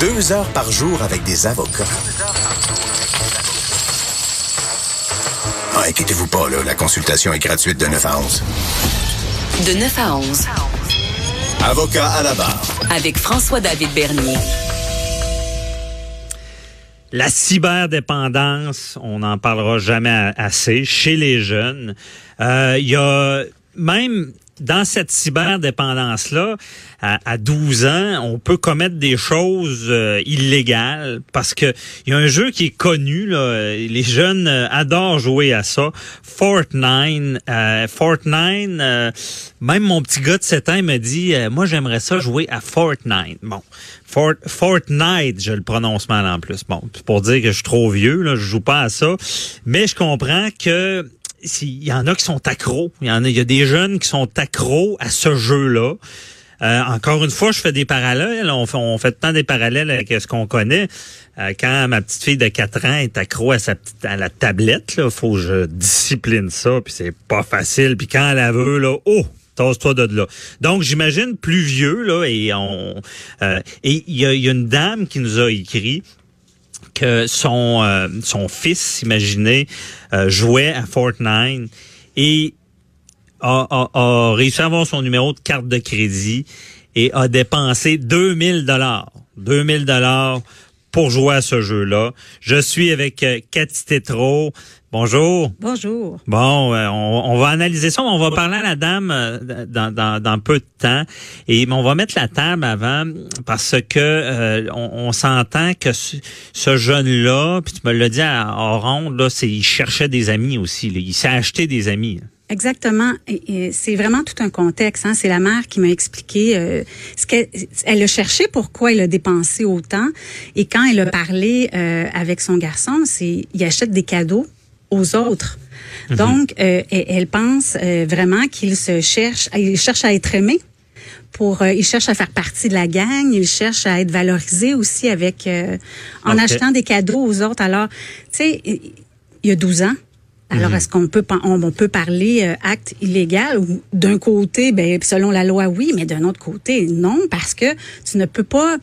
Deux heures par jour avec des avocats. Ah, inquiétez-vous pas, là, la consultation est gratuite de 9 à 11. De 9 à 11. Avocat à la barre. Avec François-David Bernier. La cyberdépendance, on n'en parlera jamais assez chez les jeunes. Euh, Il y a même dans cette cyberdépendance-là, à, à 12 ans, on peut commettre des choses euh, illégales parce que il y a un jeu qui est connu. Là, les jeunes euh, adorent jouer à ça. Fortnite, euh, Fortnite. euh, même mon petit gars de 7 ans me dit, euh, moi j'aimerais ça jouer à Fortnite. Bon, Fort, Fortnite, je le prononce mal en plus. Bon, pour dire que je suis trop vieux, là, je joue pas à ça, mais je comprends que il y en a qui sont accros. Il y en a, il y a des jeunes qui sont accros à ce jeu-là. Euh, encore une fois, je fais des parallèles. On fait, on fait tant des parallèles avec ce qu'on connaît. Euh, quand ma petite fille de 4 ans est accro à sa petite, à la tablette, là, faut que je discipline ça, puis c'est pas facile. Puis quand elle veut, là, oh, Tasse-toi de là. Donc, j'imagine plus vieux, là, et on euh, et il y a une dame qui nous a écrit que son euh, son fils, imaginez, euh, jouait à Fortnite et a, a, réussi à avoir son numéro de carte de crédit et a dépensé 2000 dollars. 2000 dollars pour jouer à ce jeu-là. Je suis avec euh, Cathy Tétrault. Bonjour. Bonjour. Bon, euh, on, on va analyser ça. mais On va parler à la dame euh, dans, dans, dans peu de temps. Et mais on va mettre la table avant parce que euh, on, on s'entend que ce, ce jeune-là, puis tu me l'as dit à Oron, là, c'est il cherchait des amis aussi. là. Il s'est acheté des amis. Exactement. Et, et c'est vraiment tout un contexte. Hein. C'est la mère qui m'a expliqué euh, ce qu'elle elle a cherché pourquoi elle a dépensé autant. Et quand elle a parlé euh, avec son garçon, c'est il achète des cadeaux aux autres. Donc, euh, elle, pense euh, vraiment qu'il se cherche, il cherche à être aimé. Pour, euh, il cherche à faire partie de la gang, il cherche à être valorisé aussi avec en achetant des cadeaux aux autres. Alors, tu sais, il y a 12 ans. Alors, est-ce qu'on peut on, on peut parler euh, acte illégal ou d'un côté, ben selon la loi, oui, mais d'un autre côté, non, parce que tu ne peux pas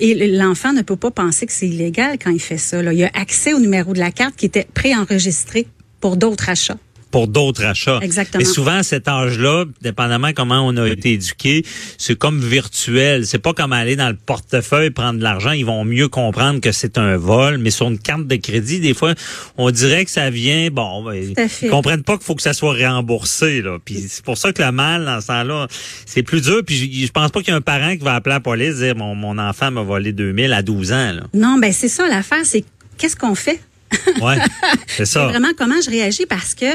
et l'enfant ne peut pas penser que c'est illégal quand il fait ça. Il a accès au numéro de la carte qui était préenregistré pour d'autres achats. Pour d'autres achats. Exactement. Et souvent, à cet âge-là, dépendamment comment on a été éduqué, c'est comme virtuel. C'est pas comme aller dans le portefeuille prendre de l'argent. Ils vont mieux comprendre que c'est un vol. Mais sur une carte de crédit, des fois, on dirait que ça vient, bon, ben, ils comprennent pas qu'il faut que ça soit remboursé, là. Puis c'est pour ça que le mal, dans ce temps-là, c'est plus dur. Puis je, je pense pas qu'il y a un parent qui va appeler la police et dire, mon, mon enfant m'a volé 2000 à 12 ans, là. Non, ben c'est ça l'affaire, c'est qu'est-ce qu'on fait? Ouais, c'est ça. vraiment comment je réagis? Parce que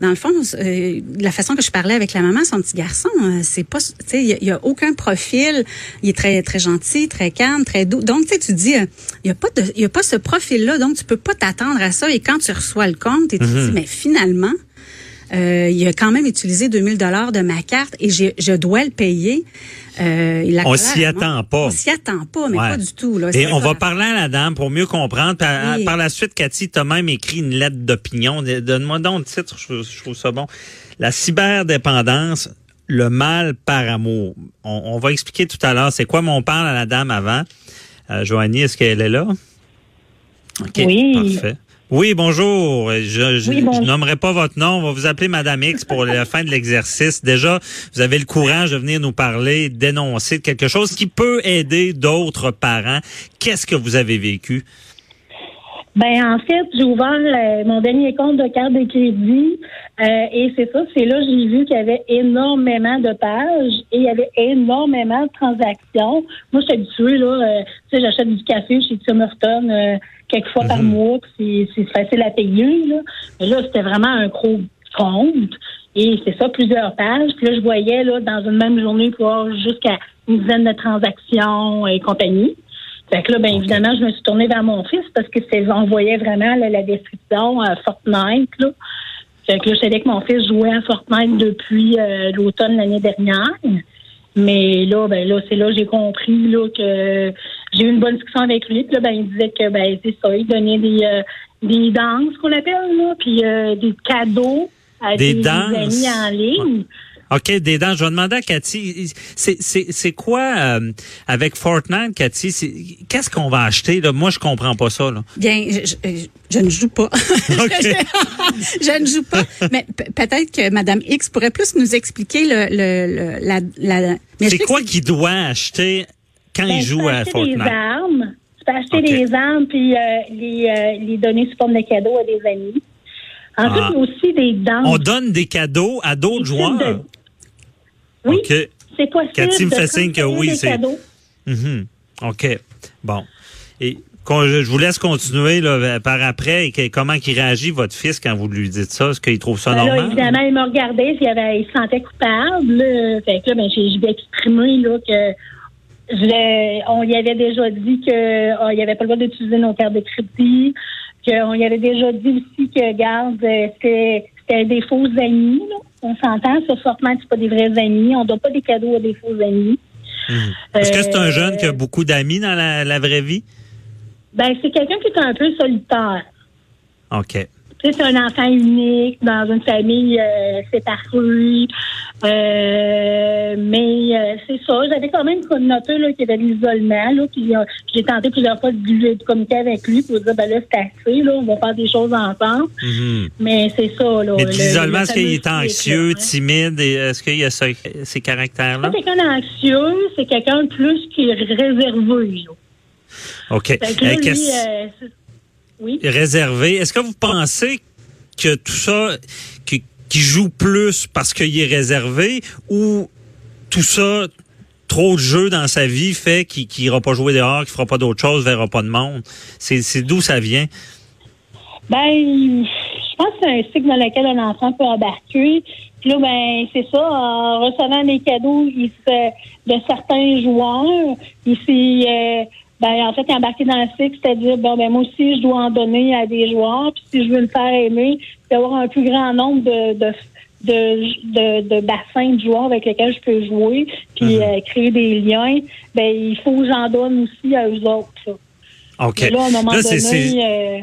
dans le fond, euh, la façon que je parlais avec la maman, son petit garçon, euh, c'est pas, tu sais, il y a- il y, a aucun profil. Il est très très gentil, très calme, très doux. Donc tu sais, tu dis, euh, il y a pas de, il y a pas ce profil-là, donc tu peux pas t'attendre à ça. Et quand tu reçois le compte, et tu te dis, mais finalement. Euh, il a quand même utilisé 2000 dollars de ma carte et je dois le payer. Euh, On s'y attend pas. On s'y attend pas, mais Ouais. pas du tout. Là. Et on va parler à la dame pour mieux comprendre. Oui. Par la suite, Cathy, tu as même écrit une lettre d'opinion. Donne-moi donc le titre, je, je trouve ça bon. La cyberdépendance, le mal par amour. On, on va expliquer tout à l'heure c'est quoi, mais on parle à la dame avant. Euh, Joanie, est-ce qu'elle est là? OK, Oui. parfait. Oui, bonjour. Je, je, Oui, bonjour. je nommerai pas votre nom. On va vous appeler Madame X pour la fin de l'exercice. Déjà, vous avez le courage de venir nous parler, dénoncer de quelque chose qui peut aider d'autres parents. Qu'est-ce que vous avez vécu? Ben en fait, j'ai ouvert mon dernier compte de carte de crédit euh, et c'est ça, c'est là que j'ai vu qu'il y avait énormément de pages et il y avait énormément de transactions. Moi, je suis habituée là, euh, tu sais, j'achète du café chez Tim euh, quelques fois par mois, puis c'est c'est facile à payer là. Mais là, c'était vraiment un gros compte et c'est ça, plusieurs pages. Puis là, je voyais là dans une même journée pouvoir jusqu'à une dizaine de transactions et compagnie. Fait que là, bien évidemment, je me suis tournée vers mon fils parce que c'est on voyait vraiment là, la description à Fortnite. Là. Fait que là, je savais que mon fils jouait à Fortnite depuis euh, l'automne l'année dernière. Mais là, ben là, c'est là que j'ai compris là, que j'ai eu une bonne discussion avec lui. Puis là, ben, il disait que ben c'est ça, il donnait des, euh, des danses qu'on appelle, là, puis euh, des cadeaux à Des des, amis en ligne. OK, des dents. Je vais demander à Cathy, c'est, c'est, c'est quoi euh, avec Fortnite, Cathy? c'est- Qu'est-ce qu'on va acheter? Là? Moi, je comprends pas ça. Là. Bien, je, je- je ne joue pas. je ne joue pas. Mais pe- peut-être que Madame X pourrait plus nous expliquer le, le, le- la, la. C'est quoi qu'il doit acheter quand Ben, il tu joue peux à Fortnite? des armes. Tu peux acheter des armes puis euh, les, euh, les donner sous forme de cadeaux à des amis. Ensuite, Ah. il y a aussi des dents. On donne des cadeaux à d'autres joueurs. de- Oui, c'est possible. Cathy me fait signe que oui, c'est- cadeaux. Mhm. OK. Bon. Et je vous laisse continuer là, par après. Et comment il réagit, votre fils, quand vous lui dites ça? Est-ce qu'il trouve ça normal? évidemment, il regardait, puis il, avait, il se sentait coupable. Là. Fait que là, ben, j'ai, j'ai exprimé là, que je on y avait déjà dit que ah, il avait pas le droit d'utiliser nos cartes de crédit, qu'on y avait déjà dit aussi que, garde, euh, c'était, des faux amis. Là. On s'entend, sur Fortnite, c'est pas des vrais amis. On donne pas des cadeaux à des faux amis. Mhm. Est-ce que c'est un Euh, jeune qui a beaucoup d'amis dans la, la vraie vie? Ben, c'est quelqu'un qui est un peu solitaire. OK. C'est un enfant unique dans une famille euh, séparée. Euh, mais euh, c'est ça. J'avais quand même noté là, qu'il y avait de l'isolement. Là, puis euh, j'ai tenté plusieurs fois de, de communiquer avec lui pour dire ben là, c'est assez, là, on va faire des choses ensemble. Mhm. Mais c'est ça, là. Mais de le- l'isolement, le est-ce qu'il est anxieux, hein. timide? et Est-ce qu'il y a ce- ces C'est caractères-là? pas quelqu'un d'anxieux, c'est quelqu'un de plus qui est réservé. Là. OK. Fait que là, lui, qu'est-ce- c'est- oui. réservé. Est-ce que vous pensez que tout ça, qui, qui joue plus parce qu'il est réservé ou tout ça, trop de jeux dans sa vie fait qu'il qu'il ira pas jouer dehors, qu'il fera pas d'autre chose, verra pas de monde? C'est d'où ça vient? Ben, je pense que c'est un cycle dans lequel un enfant peut embarquer. Puis là, ben, c'est ça, en recevant des cadeaux il se, de certains joueurs, il s'est, euh, ben, en fait, embarqué dans le cycle, c'est-à-dire, bon, ben, moi aussi, je dois en donner à des joueurs. Puis si je veux me faire aimer, d'avoir un plus grand nombre de, de, de, de, de bassins de joueurs avec lesquels je peux jouer, puis Mhm. euh, créer des liens, ben, il faut que j'en donne aussi à eux autres. OK. Là, à un moment Là, c'est- c'est- donné, euh,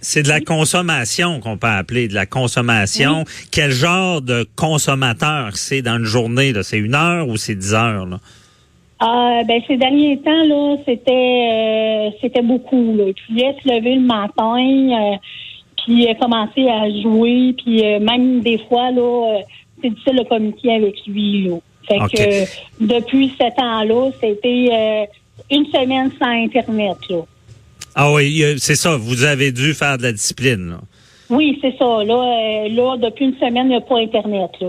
C'est de la consommation qu'on peut appeler, de la consommation. Quel genre de consommateur c'est dans une journée? C'est une heure ou c'est dix heures? Là? Ah, ben ces derniers temps là, c'était euh, c'était beaucoup. Là. Il pouvait se lever le matin, euh, puis euh, commencer à jouer, puis euh, même des fois là, c'est difficile de communiquer avec lui. Là. Fait que depuis ce temps-là, c'était une semaine sans internet. Là. Ah oui, c'est ça. Vous avez dû faire de la discipline. Là. Oui, c'est ça. Là, là, depuis une semaine, il n'y a pas internet. Là.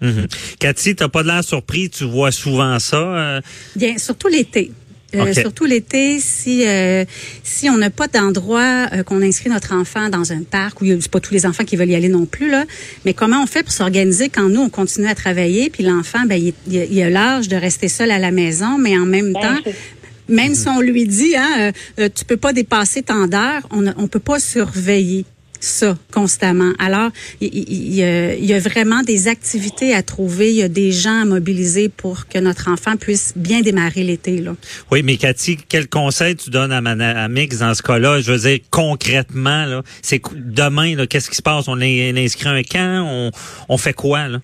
Mhm. Cathy, t'as pas de l'air surpris, tu vois souvent ça. euh, Bien, surtout l'été. Euh. Surtout l'été, si euh, si on n'a pas d'endroit euh, qu'on inscrit notre enfant dans un parc où il y a- c'est pas tous les enfants qui veulent y aller non plus là, mais comment on fait pour s'organiser quand nous on continue à travailler puis l'enfant ben il, est- il a- l'âge de rester seul à la maison, mais en même Ben, temps même si on lui dit, hein, euh, euh, tu peux pas dépasser tant d'heures, on ne on peut pas surveiller ça constamment. Alors, il, y a, vraiment des activités à trouver, il y a des gens à mobiliser pour que notre enfant puisse bien démarrer l'été. Là. Oui, mais Cathy, quel conseil tu donnes à, Mix dans ce cas-là? Je veux dire, concrètement, là, c'est demain, là, qu'est-ce qui se passe? On, on inscrit un camp? On, on fait quoi? Là?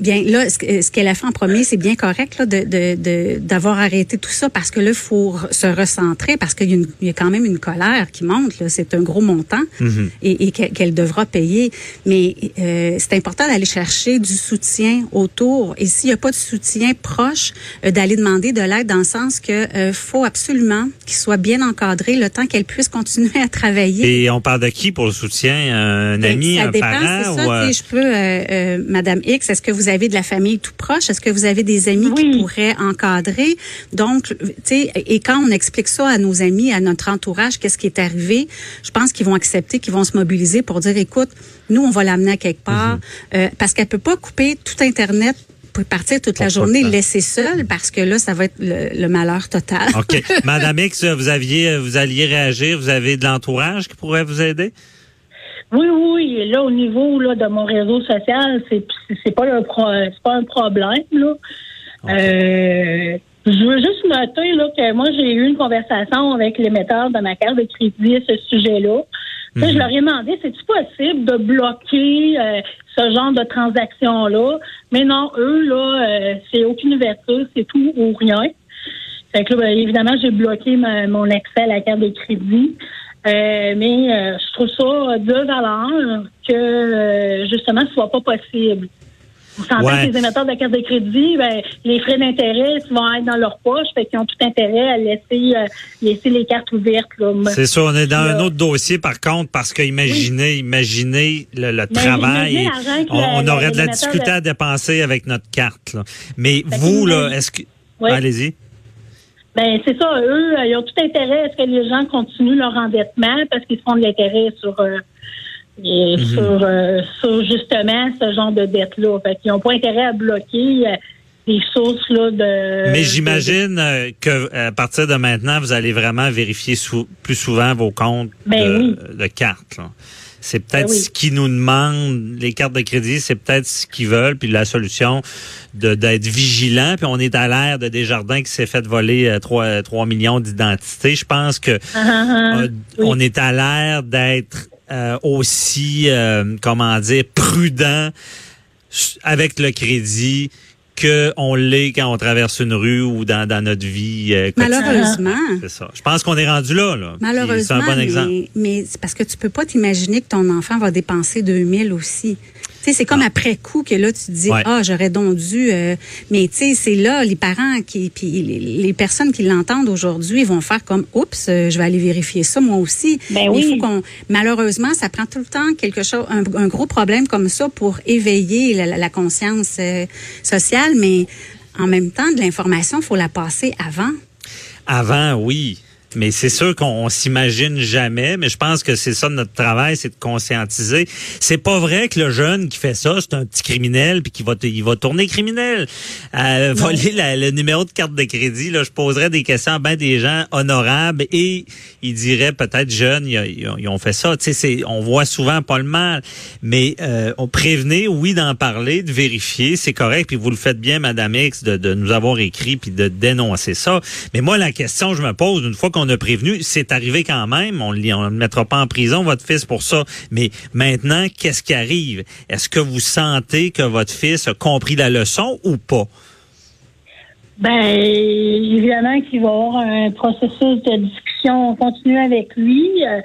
Bien, là, ce, que- ce qu'elle a fait en premier, c'est bien correct là, de, de, de- d'avoir arrêté tout ça parce que là, il faut se recentrer parce qu'il y y a quand même une colère qui monte. Là, c'est un gros montant et, et qu'elle, devra payer. Mais euh, c'est important d'aller chercher du soutien autour. Et s'il n'y a pas de soutien proche, euh, d'aller demander de l'aide dans le sens que euh, faut absolument qu'il soit bien encadré le temps qu'elle puisse continuer à travailler. Et on parle de qui pour le soutien? Un Ben, ami, ça un dépend, parent? ça. ou, euh, Je peux, euh, euh, Madame X, est-ce que vous avez de la famille tout proche? Est-ce que vous avez des amis qui pourraient encadrer? Donc, tu sais, et quand on explique ça à nos amis, à notre entourage, qu'est-ce qui est arrivé, je pense qu'ils vont accepter, qu'ils vont se mobiliser pour dire, écoute, nous, on va l'amener à quelque part, Mm-hmm. euh, parce qu'elle peut pas couper tout Internet pour partir toute la journée, laisser seul, parce que là, ça va être le, le malheur total. OK. Madame X, vous aviez, vous alliez réagir, vous avez de l'entourage qui pourrait vous aider? Oui, oui. Et là, au niveau là, de mon réseau social, c'est c'est pas un pro, c'est pas un problème. Là. Euh, je veux juste noter là, que moi, j'ai eu une conversation avec l'émetteur de ma carte de crédit à ce sujet-là. Je leur ai demandé, c'est-tu possible de bloquer euh, ce genre de transaction-là? Mais non, eux, là, euh, c'est aucune ouverture, c'est tout ou rien. Fait que là, ben, évidemment, j'ai bloqué ma- mon accès à la carte de crédit. Euh, mais euh, je trouve ça de valeur que euh, justement ce soit pas possible. On s'entend Ouais. que les émetteurs de carte de crédit, ben, les frais d'intérêt vont être dans leur poche, fait qu'ils ont tout intérêt à laisser euh, laisser les cartes ouvertes. C'est ça, on est dans Là. un autre dossier par contre, parce que imaginez, imaginez le, le travail. imaginez l'argent que on, aurait de la difficulté de- à dépenser avec notre carte. là. Mais Fait vous, là, est-ce que. Oui. Allez-y. Ben c'est ça, eux, euh, ils ont tout intérêt à ce que les gens continuent leur endettement parce qu'ils font de l'intérêt sur euh, et Mhm. sur, euh, sur justement ce genre de dette-là. Fait qu'ils n'ont pas intérêt à bloquer euh, des sources là de. Mais j'imagine euh, que à partir de maintenant, vous allez vraiment vérifier sou- plus souvent vos comptes Ben de, oui. de cartes. C'est peut-être oui. ce qu'ils nous demandent, les cartes de crédit, c'est peut-être ce qu'ils veulent, puis la solution de d'être vigilant. Puis on est à l'ère de Desjardins qui s'est fait voler euh, 3, 3 millions d'identités. Je pense que Ah, ah, ah. euh, Oui. on est à l'ère d'être euh, aussi, euh, comment dire, prudent avec le crédit que on l'est quand on traverse une rue ou dans, dans notre vie euh, quotidienne. Malheureusement. C'est ça. Je pense qu'on est rendu là. là. Puis C'est Malheureusement, un bon exemple. mais, mais c'est parce que tu peux pas t'imaginer que ton enfant va dépenser 2000 aussi. Sais, c'est comme après coup que là, tu te dis, Ouais. ah, j'aurais donc dû. euh, mais tu sais, c'est là, les parents qui, puis les, les personnes qui l'entendent aujourd'hui vont faire comme, oups, euh, je vais aller vérifier ça moi aussi. Ben Mais Il oui. faut qu'on, malheureusement, ça prend tout le temps quelque chose, un, un gros problème comme ça pour éveiller la, la- la conscience euh, sociale, mais en même temps, de l'information, faut la passer avant. Avant, oui. Mais c'est sûr qu'on on s'imagine jamais, mais je pense que c'est ça notre travail, c'est de conscientiser. C'est pas vrai que le jeune qui fait ça, c'est un petit criminel puis qui va il va tourner criminel. Euh, voler la- le numéro de carte de crédit, là, je poserais des questions à ben des gens honorables et ils diraient peut-être jeunes, ils, ont fait ça. Tu sais, on voit souvent pas le mal, mais euh, on prévenir, oui, d'en parler, de vérifier, c'est correct. Puis vous le faites bien, Madame X, de, de nous avoir écrit puis de dénoncer ça. Mais moi, la question que je me pose, une fois qu'on a prévenu, c'est arrivé quand même. On ne le mettra pas en prison, votre fils, pour ça. Mais maintenant, qu'est-ce qui arrive? Est-ce que vous sentez que votre fils a compris la leçon ou pas? Ben, évidemment qu'il va y avoir un processus de discussion continue avec lui. Euh,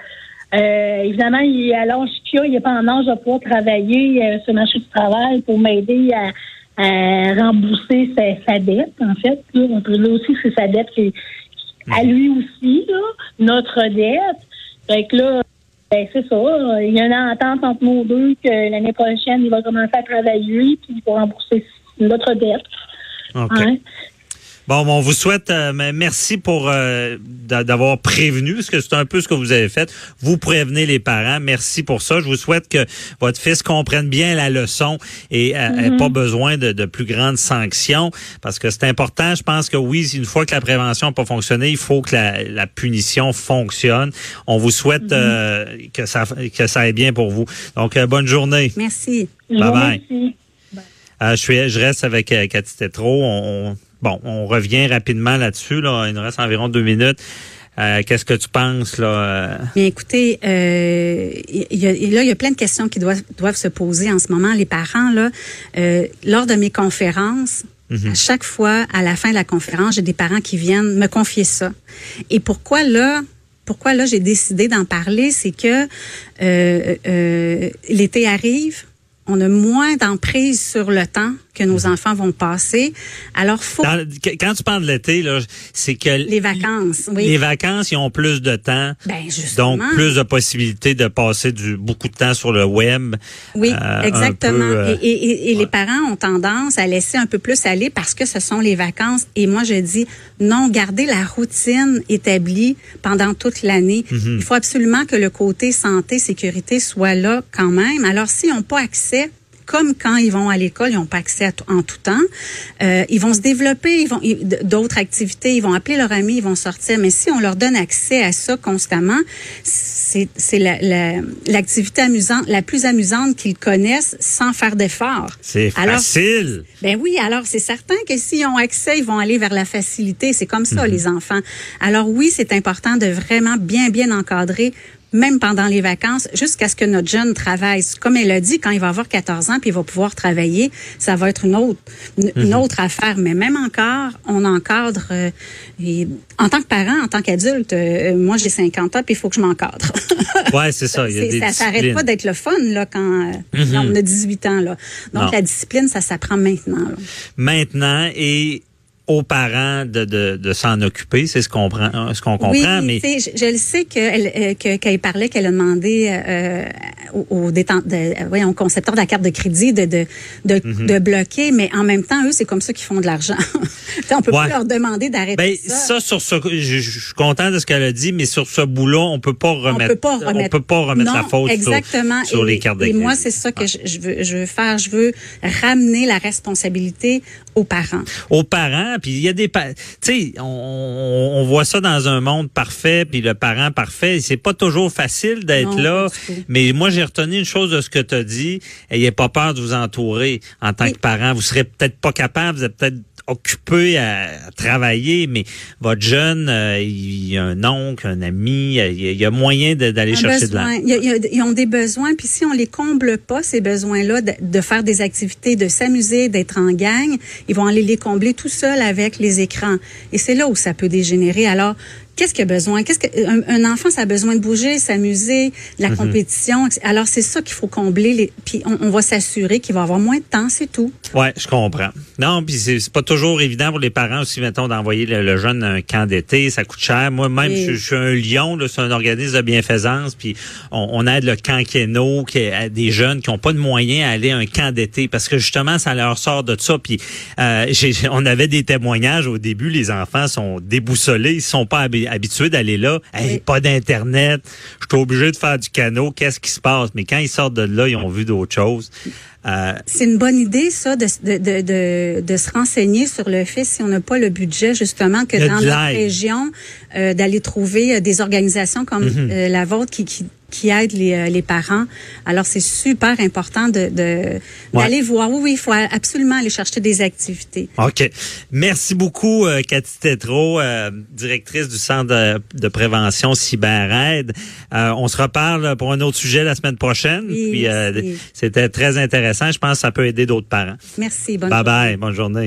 euh, évidemment, il est à l'âge qu'il il n'est pas en âge de pouvoir travailler euh, sur le marché du travail pour m'aider à, rembourser sa, dette, en fait. Là, on dire aussi c'est sa dette qui, à lui aussi, là, notre dette. Fait que là, ben, c'est ça. Il y a une entente entre nous deux que l'année prochaine, il va commencer à travailler puis il va rembourser notre dette. OK. Hein? Bon, bon, on vous souhaite, euh, merci pour euh, d'a- d'avoir prévenu, parce que c'est un peu ce que vous avez fait. Vous prévenez les parents. Merci pour ça. Je vous souhaite que votre fils comprenne bien la leçon et euh, ait pas besoin de, de plus grandes sanctions, parce que c'est important. Je pense que oui, une fois que la prévention n'a pas fonctionné, il faut que la, la punition fonctionne. On vous souhaite euh, que ça que ça aille bien pour vous. Donc, euh, bonne journée. Merci. Vous Bye. Euh, je suis, je reste avec euh, Cathy Tétrault. On, on- bon, on revient rapidement là-dessus. Là. Il nous reste environ deux minutes. Euh, Qu'est-ce que tu penses là? Bien, écoutez, euh, il y a, là, il y a plein de questions qui doivent, doivent se poser en ce moment. Les parents, là, euh, lors de mes conférences, à chaque fois, à la fin de la conférence, j'ai des parents qui viennent me confier ça. Et pourquoi là? Pourquoi là j'ai décidé d'en parler, c'est que euh, euh, l'été arrive, on a moins d'emprise sur le temps que nos enfants vont passer. Alors, faut dans- quand tu parles de l'été, là, c'est que les vacances, oui. les vacances, ils ont plus de temps. Ben, justement. Donc, plus de possibilités de passer du beaucoup de temps sur le web. Oui, Euh, exactement. peu, euh, et et- et- et les parents ont tendance à laisser un peu plus aller parce que ce sont les vacances. Et moi, je dis non, gardez la routine établie pendant toute l'année. Mhm. Il faut absolument que le côté santé, sécurité soit là quand même. Alors, s'ils n'ont pas accès comme quand ils vont à l'école, ils n'ont pas accès à en tout temps. Euh, ils vont se développer, ils vont d'autres activités, ils vont appeler leurs amis, ils vont sortir. Mais si on leur donne accès à ça constamment, c'est c'est la- la- l'activité amusante, la plus amusante qu'ils connaissent sans faire d'effort. C'est facile. ben oui, alors c'est certain que s'ils ont accès, ils vont aller vers la facilité. C'est comme ça, les enfants. Alors oui, c'est important de vraiment bien, bien encadrer, même pendant les vacances, jusqu'à ce que notre jeune travaille. Comme elle a dit, quand il va avoir 14 ans puis il va pouvoir travailler, ça va être une autre, une, Mhm. autre affaire. Mais même encore, on encadre. euh, et en tant que parent, en tant qu'adulte, euh, moi j'ai 50 ans puis il faut que je m'encadre. Ouais, c'est ça. Il y a C'est- des ça s'arrête pas d'être le fun là quand, euh, quand on a 18 ans là. Donc Non. la discipline, ça s'apprend maintenant. là. Maintenant, et aux parents de, de, de s'en occuper, c'est ce qu'on prend, ce qu'on comprend, oui, mais je, je le sais qu'elle euh, que, qu'elle parlait qu'elle a demandé euh, au, au, détent, de, voyons, au concepteur de la carte de crédit de de, de, Mhm. de bloquer, mais en même temps, eux, c'est comme ça qu'ils font de l'argent. On peut Ouais. pas leur demander d'arrêter Ben, ça. ça, sur ce, je, je suis content de ce qu'elle a dit, mais sur ce bout-là, on peut pas remettre, on peut pas remettre, on peut pas remettre non, la faute sur- exactement. sur, et, les cartes de Et moi, crédit. c'est ça que je, je veux, je veux faire. Je veux ramener la responsabilité aux parents. aux parents, puis il y a des pa- tu sais, on, on voit ça dans un monde parfait, puis le parent parfait, c'est pas toujours facile d'être Non, là, mais moi j'ai retenu une chose de ce que tu as dit, ayez pas peur de vous entourer en tant que parent, vous serez peut-être pas capable, vous êtes peut-être occupé à, travailler, mais votre jeune, euh, il y a un oncle, un ami, il y a, moyen de- d'aller Un chercher de besoin. l'argent. Ils ont des besoins, puis si on les comble pas, ces besoins-là, de, de faire des activités, de s'amuser, d'être en gang, ils vont aller les combler tout seuls avec les écrans. Et c'est là où ça peut dégénérer. Alors, qu'est-ce qu'il a besoin? Qu'est-ce que un, enfant, ça a besoin de bouger, s'amuser, de la compétition. Alors, c'est ça qu'il faut combler. Les, puis on, on va s'assurer qu'il va avoir moins de temps, c'est tout. Ouais, je comprends. Non, puis c'est pas toujours évident pour les parents aussi, mettons, d'envoyer le, le jeune à un camp d'été, ça coûte cher. Moi, même, Oui. je, je suis un Lyon, là, c'est un organisme de bienfaisance, puis on, on aide le camp Keno, qui à des jeunes qui ont pas de moyens à aller à un camp d'été, parce que justement, ça leur sort de ça. Puis euh, on avait des témoignages au début, les enfants sont déboussolés, ils sont pas habi- habitués d'aller là. Hey, Oui. Pas d'internet, je suis obligé de faire du canot. Qu'est-ce qui se passe? Mais quand ils sortent de là, ils ont vu d'autres choses. Euh, C'est une bonne idée, ça, de, de, de, de, se renseigner sur le fait, si on n'a pas le budget, justement, que dans notre l'aide. région, euh, d'aller trouver euh, des organisations comme Mhm. euh, la vôtre qui, qui, qui aident les, euh, les parents. Alors, c'est super important de, de d'aller voir. Oui, oui, il faut absolument aller chercher des activités. OK. Merci beaucoup, euh, Cathy Tétrault, euh, directrice du Centre de, de prévention CyberAide. Euh, on se reparle pour un autre sujet la semaine prochaine. Oui, Puis. C'était très intéressant. Je pense que ça peut aider d'autres parents. Merci. Bonne Bye journée. bye. Bonne journée.